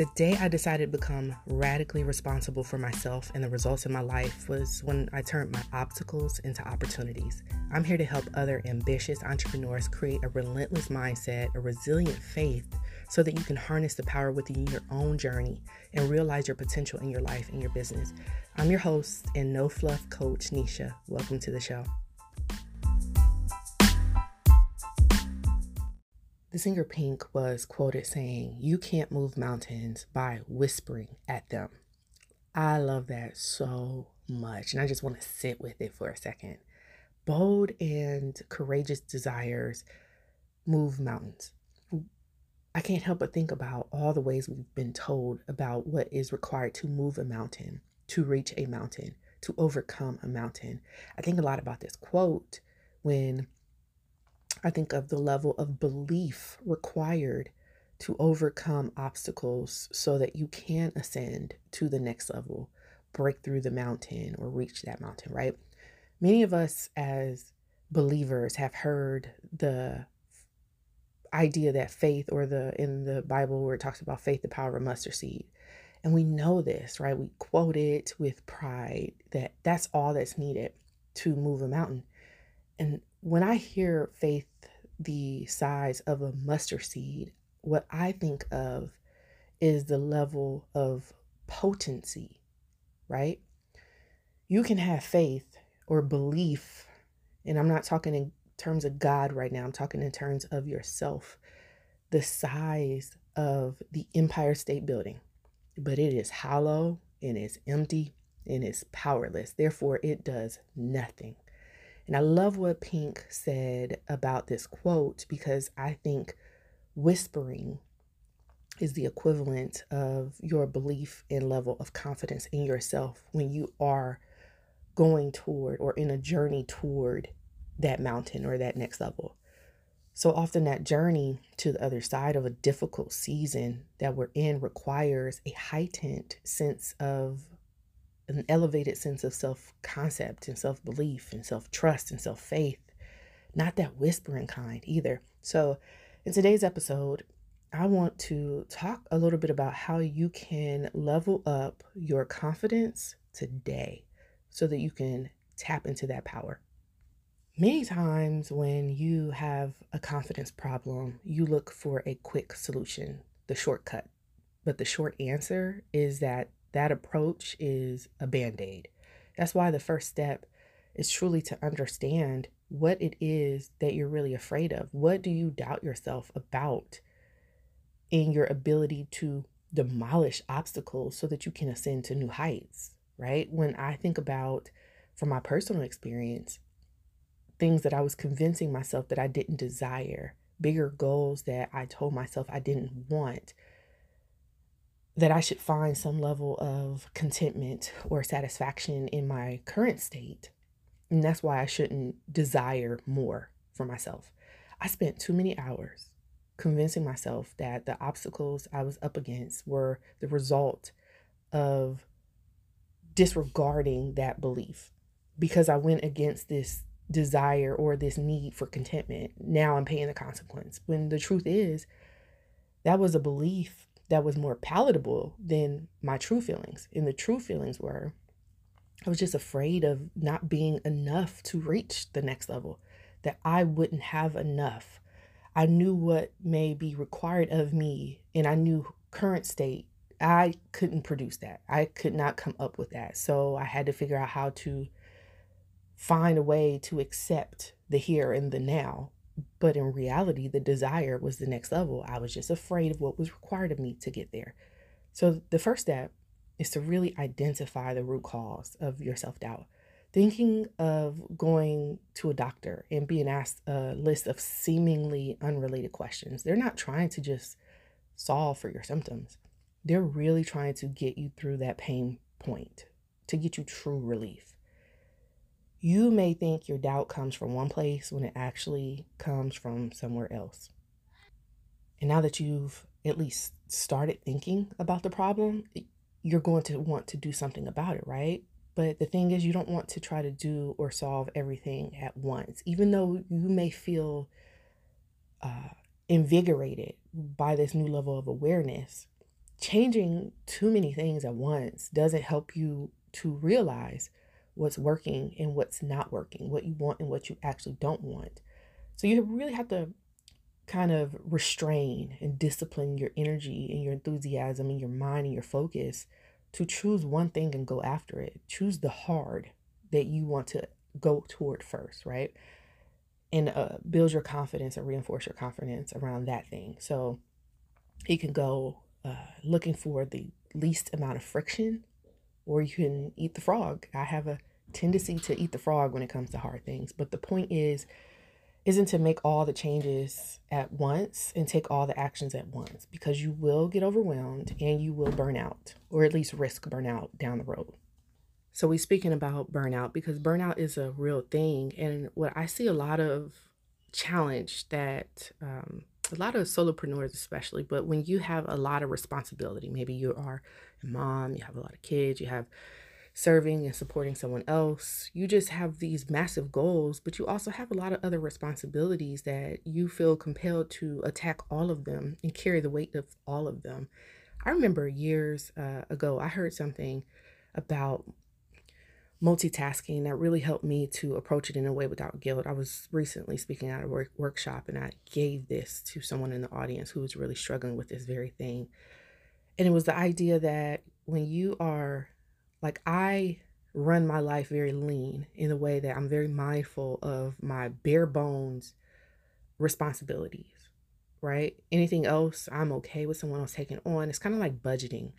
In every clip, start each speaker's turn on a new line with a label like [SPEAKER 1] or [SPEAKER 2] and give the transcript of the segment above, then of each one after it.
[SPEAKER 1] The day I decided to become radically responsible for myself and the results in my life was when I turned my obstacles into opportunities. I'm here to help other ambitious entrepreneurs create a relentless mindset, a resilient faith, so that you can harness the power within your own journey and realize your potential in your life and your business. I'm your host and no fluff coach, Nesha. Welcome to the show. The singer Pink was quoted saying, You can't move mountains by whispering at them. I love that so much. And I just want to sit with it for a second. Bold and courageous desires move mountains. I can't help but think about all the ways we've been told about what is required to move a mountain, to reach a mountain, to overcome a mountain. I think a lot about this quote when I think of the level of belief required to overcome obstacles so that you can ascend to the next level, break through the mountain, or reach that mountain, right? Many of us as believers have heard the idea that faith or the in the bible where it talks about faith the power of mustard seed. And we know this right? We quote it with pride that that's all that's needed to move a mountain. And when I hear faith the size of a mustard seed, what I think of is the level of potency, right? You can have faith or belief, and I'm not talking in terms of God right now, I'm talking in terms of yourself, the size of the Empire State Building, but it is hollow and it's empty and it's powerless. Therefore, it does nothing. And I love what Pink said about this quote because I think whispering is the equivalent of your belief and level of confidence in yourself when you are going toward or in a journey toward that mountain or that next level. So often, that journey to the other side of a difficult season that we're in requires a heightened sense of an elevated sense of self concept and self belief and self trust and self faith. Not that whispering kind either. So, in today's episode, I want to talk a little bit about how you can level up your confidence today so that you can tap into that power. Many times, when you have a confidence problem, you look for a quick solution, the shortcut. But the short answer is that that approach is a band aid. That's why the first step is truly to understand what it is that you're really afraid of. What do you doubt yourself about in your ability to demolish obstacles so that you can ascend to new heights, right? When I think about, from my personal experience, things that I was convincing myself that I didn't desire, bigger goals that I told myself I didn't want, that I should find some level of contentment or satisfaction in my current state. And that's why I shouldn't desire more for myself. I spent too many hours convincing myself that the obstacles I was up against were the result of disregarding that belief because I went against this desire or this need for contentment. Now I'm paying the consequence. When the truth is, that was a belief that was more palatable than my true feelings. And the true feelings were I was just afraid of not being enough to reach the next level, that I wouldn't have enough. I knew what may be required of me, and I knew current state. I couldn't produce that. I could not come up with that. So I had to figure out how to find a way to accept the here and the now but in reality, the desire was the next level. I was just afraid of what was required of me to get there. So the first step is to really identify the root cause of your self doubt. Thinking of going to a doctor and being asked a list of seemingly unrelated questions, they're not trying to just solve for your symptoms. They're really trying to get you through that pain point, to get you true relief you may think your doubt comes from one place when it actually comes from somewhere else. And now that you've at least started thinking about the problem, you're going to want to do something about it, right? But the thing is, you don't want to try to do or solve everything at once, even though you may feel uh, invigorated by this new level of awareness changing too many things at once doesn't help you to realize what's working and what's not working, what you want and what you actually don't want. So you really have to kind of restrain and discipline your energy and your enthusiasm and your mind and your focus to choose one thing and go after it. Choose the hard that you want to go toward first, right? And uh, build your confidence and reinforce your confidence around that thing. So you can go uh, looking for the least amount of friction, or you can eat the frog. I have a tendency to eat the frog when it comes to hard things. But the point is, isn't to make all the changes at once and take all the actions at once because you will get overwhelmed and you will burn out or at least risk burnout down the road. So we're speaking about burnout because burnout is a real thing and what I see a lot of challenge that um, a lot of solopreneurs especially but when you have a lot of responsibility maybe you are a mom you have a lot of kids you have serving and supporting someone else. You just have these massive goals, but you also have a lot of other responsibilities that you feel compelled to attack all of them and carry the weight of all of them. I remember years uh, ago, I heard something about multitasking that really helped me to approach it in a way without guilt. I was recently speaking at a work- workshop and I gave this to someone in the audience who was really struggling with this very thing. And it was the idea that when you are like I run my life very lean in a way that I'm very mindful of my bare bones responsibilities, right? Anything else, I'm okay with someone else taking on. It's kind of like budgeting,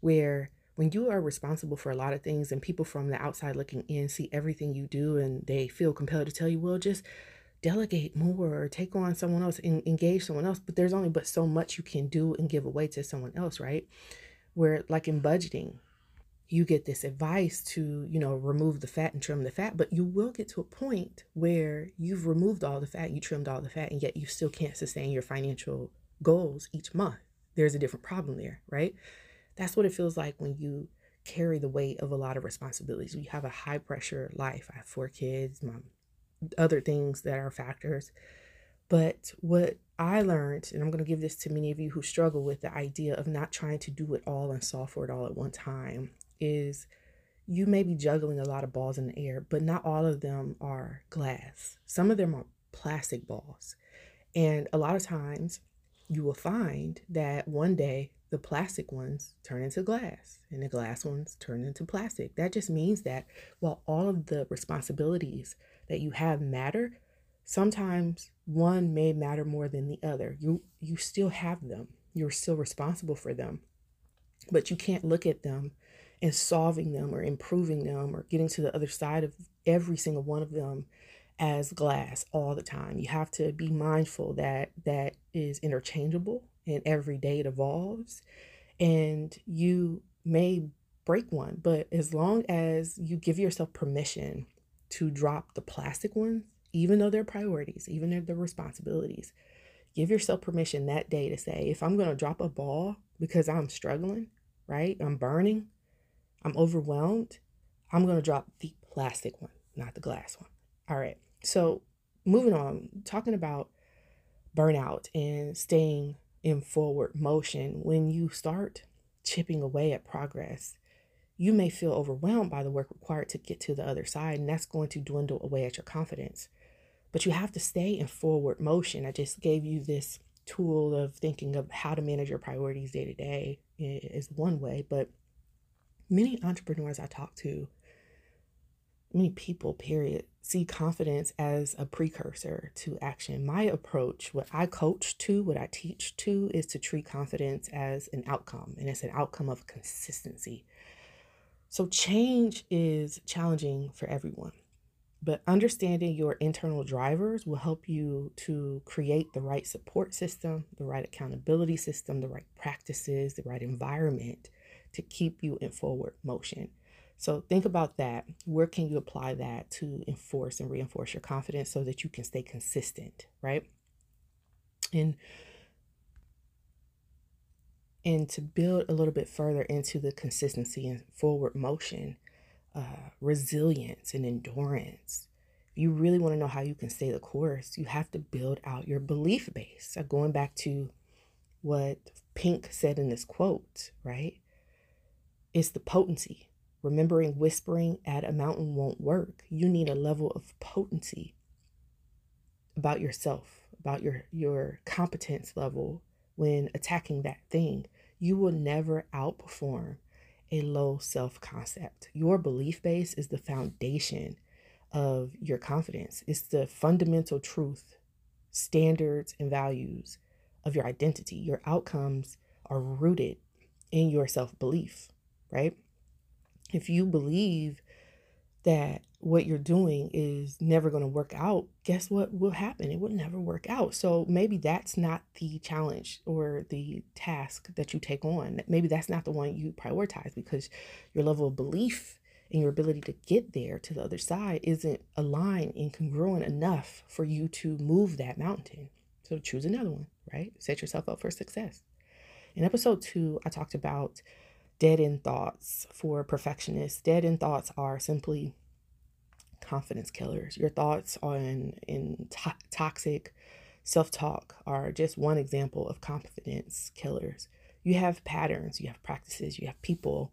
[SPEAKER 1] where when you are responsible for a lot of things and people from the outside looking in see everything you do and they feel compelled to tell you, well, just delegate more or take on someone else and engage someone else. But there's only but so much you can do and give away to someone else, right? Where, like in budgeting, you get this advice to, you know, remove the fat and trim the fat, but you will get to a point where you've removed all the fat, you trimmed all the fat, and yet you still can't sustain your financial goals each month. There's a different problem there, right? That's what it feels like when you carry the weight of a lot of responsibilities. We have a high pressure life. I have four kids, my other things that are factors. But what I learned, and I'm going to give this to many of you who struggle with the idea of not trying to do it all and solve for it all at one time, is you may be juggling a lot of balls in the air, but not all of them are glass. Some of them are plastic balls. And a lot of times you will find that one day the plastic ones turn into glass and the glass ones turn into plastic. That just means that while all of the responsibilities that you have matter, sometimes one may matter more than the other. You you still have them. You're still responsible for them. But you can't look at them and solving them or improving them or getting to the other side of every single one of them as glass all the time. You have to be mindful that that is interchangeable and every day it evolves and you may break one, but as long as you give yourself permission to drop the plastic ones, even though they're priorities, even though they're responsibilities, give yourself permission that day to say, if I'm going to drop a ball because I'm struggling, right? I'm burning, I'm overwhelmed, I'm going to drop the plastic one, not the glass one. All right. So, moving on, talking about burnout and staying in forward motion, when you start chipping away at progress, you may feel overwhelmed by the work required to get to the other side, and that's going to dwindle away at your confidence. But you have to stay in forward motion. I just gave you this tool of thinking of how to manage your priorities day to day is one way, but many entrepreneurs I talk to, many people, period, see confidence as a precursor to action. My approach, what I coach to, what I teach to, is to treat confidence as an outcome, and it's an outcome of consistency. So, change is challenging for everyone, but understanding your internal drivers will help you to create the right support system, the right accountability system, the right practices, the right environment to keep you in forward motion. So think about that. Where can you apply that to enforce and reinforce your confidence so that you can stay consistent, right? And and to build a little bit further into the consistency and forward motion, uh, resilience and endurance. You really want to know how you can stay the course, you have to build out your belief base. So going back to what Pink said in this quote, right? It's the potency. Remembering whispering at a mountain won't work. You need a level of potency about yourself, about your your competence level when attacking that thing. You will never outperform a low self-concept. Your belief base is the foundation of your confidence. It's the fundamental truth, standards and values of your identity. Your outcomes are rooted in your self-belief, right? If you believe that what you're doing is never going to work out, guess what will happen? It will never work out. So maybe that's not the challenge or the task that you take on. Maybe that's not the one you prioritize because your level of belief and your ability to get there to the other side isn't aligned and congruent enough for you to move that mountain. So choose another one, right? Set yourself up for success. In episode two, I talked about dead end thoughts for perfectionists. Dead end thoughts are simply confidence killers. Your thoughts on in to- toxic self talk are just one example of confidence killers. You have patterns, you have practices, you have people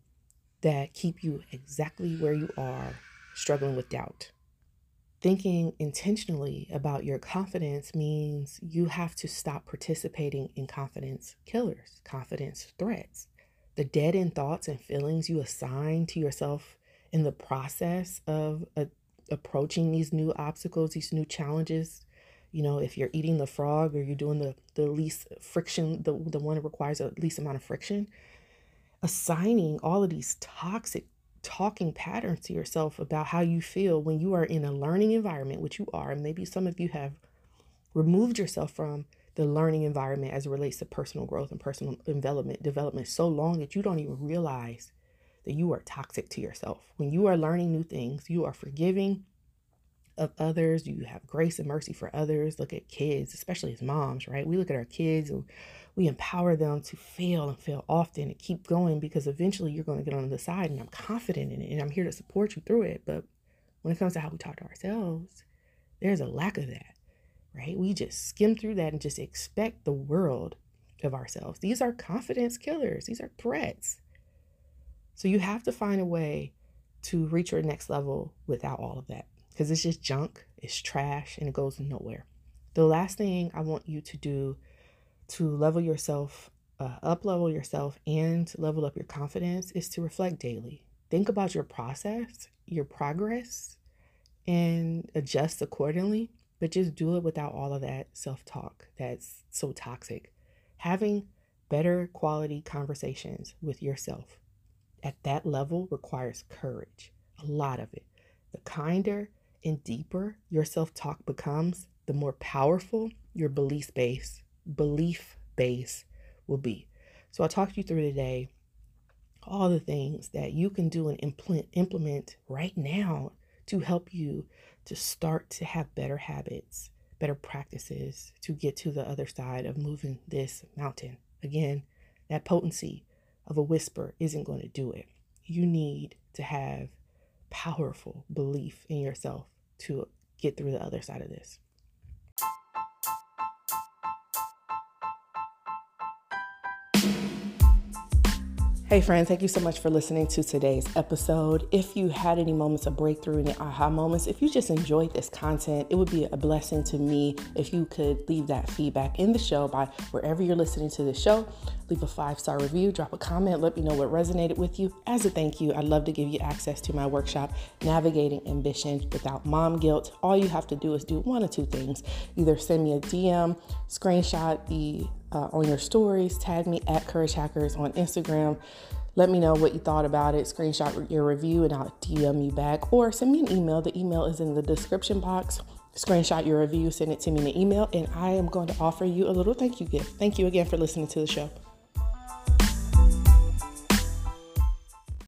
[SPEAKER 1] that keep you exactly where you are, struggling with doubt. Thinking intentionally about your confidence means you have to stop participating in confidence killers, confidence threats the dead end thoughts and feelings you assign to yourself in the process of uh, approaching these new obstacles, these new challenges. You know, if you're eating the frog or you're doing the, the least friction, the, the one that requires the least amount of friction, assigning all of these toxic talking patterns to yourself about how you feel when you are in a learning environment, which you are, and maybe some of you have removed yourself from the learning environment as it relates to personal growth and personal development development so long that you don't even realize that you are toxic to yourself. When you are learning new things, you are forgiving of others, you have grace and mercy for others. Look at kids, especially as moms, right? We look at our kids and we empower them to fail and fail often and keep going because eventually you're going to get on the side and I'm confident in it and I'm here to support you through it. But when it comes to how we talk to ourselves, there's a lack of that right? We just skim through that and just expect the world of ourselves. These are confidence killers, these are threats. So you have to find a way to reach your next level without all of that because it's just junk, it's trash, and it goes nowhere. The last thing I want you to do to level yourself uh, up, level yourself, and level up your confidence is to reflect daily. Think about your process, your progress, and adjust accordingly but just do it without all of that self talk that's so toxic. Having better quality conversations with yourself at that level requires courage, a lot of it. The kinder and deeper your self talk becomes, the more powerful your belief base, belief base will be. So I talked you through today all the things that you can do and implement implement right now to help you to start to have better habits, better practices to get to the other side of moving this mountain. Again, that potency of a whisper isn't going to do it. You need to have powerful belief in yourself to get through the other side of this. Hey, friends, thank you so much for listening to today's episode. If you had any moments of breakthrough, any aha moments, if you just enjoyed this content, it would be a blessing to me if you could leave that feedback in the show by wherever you're listening to the show. Leave a five star review, drop a comment, let me know what resonated with you. As a thank you, I'd love to give you access to my workshop, Navigating Ambition Without Mom Guilt. All you have to do is do one or two things either send me a DM, screenshot the uh, on your stories. Tag me at Courage Hackers on Instagram. Let me know what you thought about it. Screenshot your review and I'll DM you back or send me an email. The email is in the description box. Screenshot your review, send it to me in the email, and I am going to offer you a little thank you gift. Thank you again for listening to the show.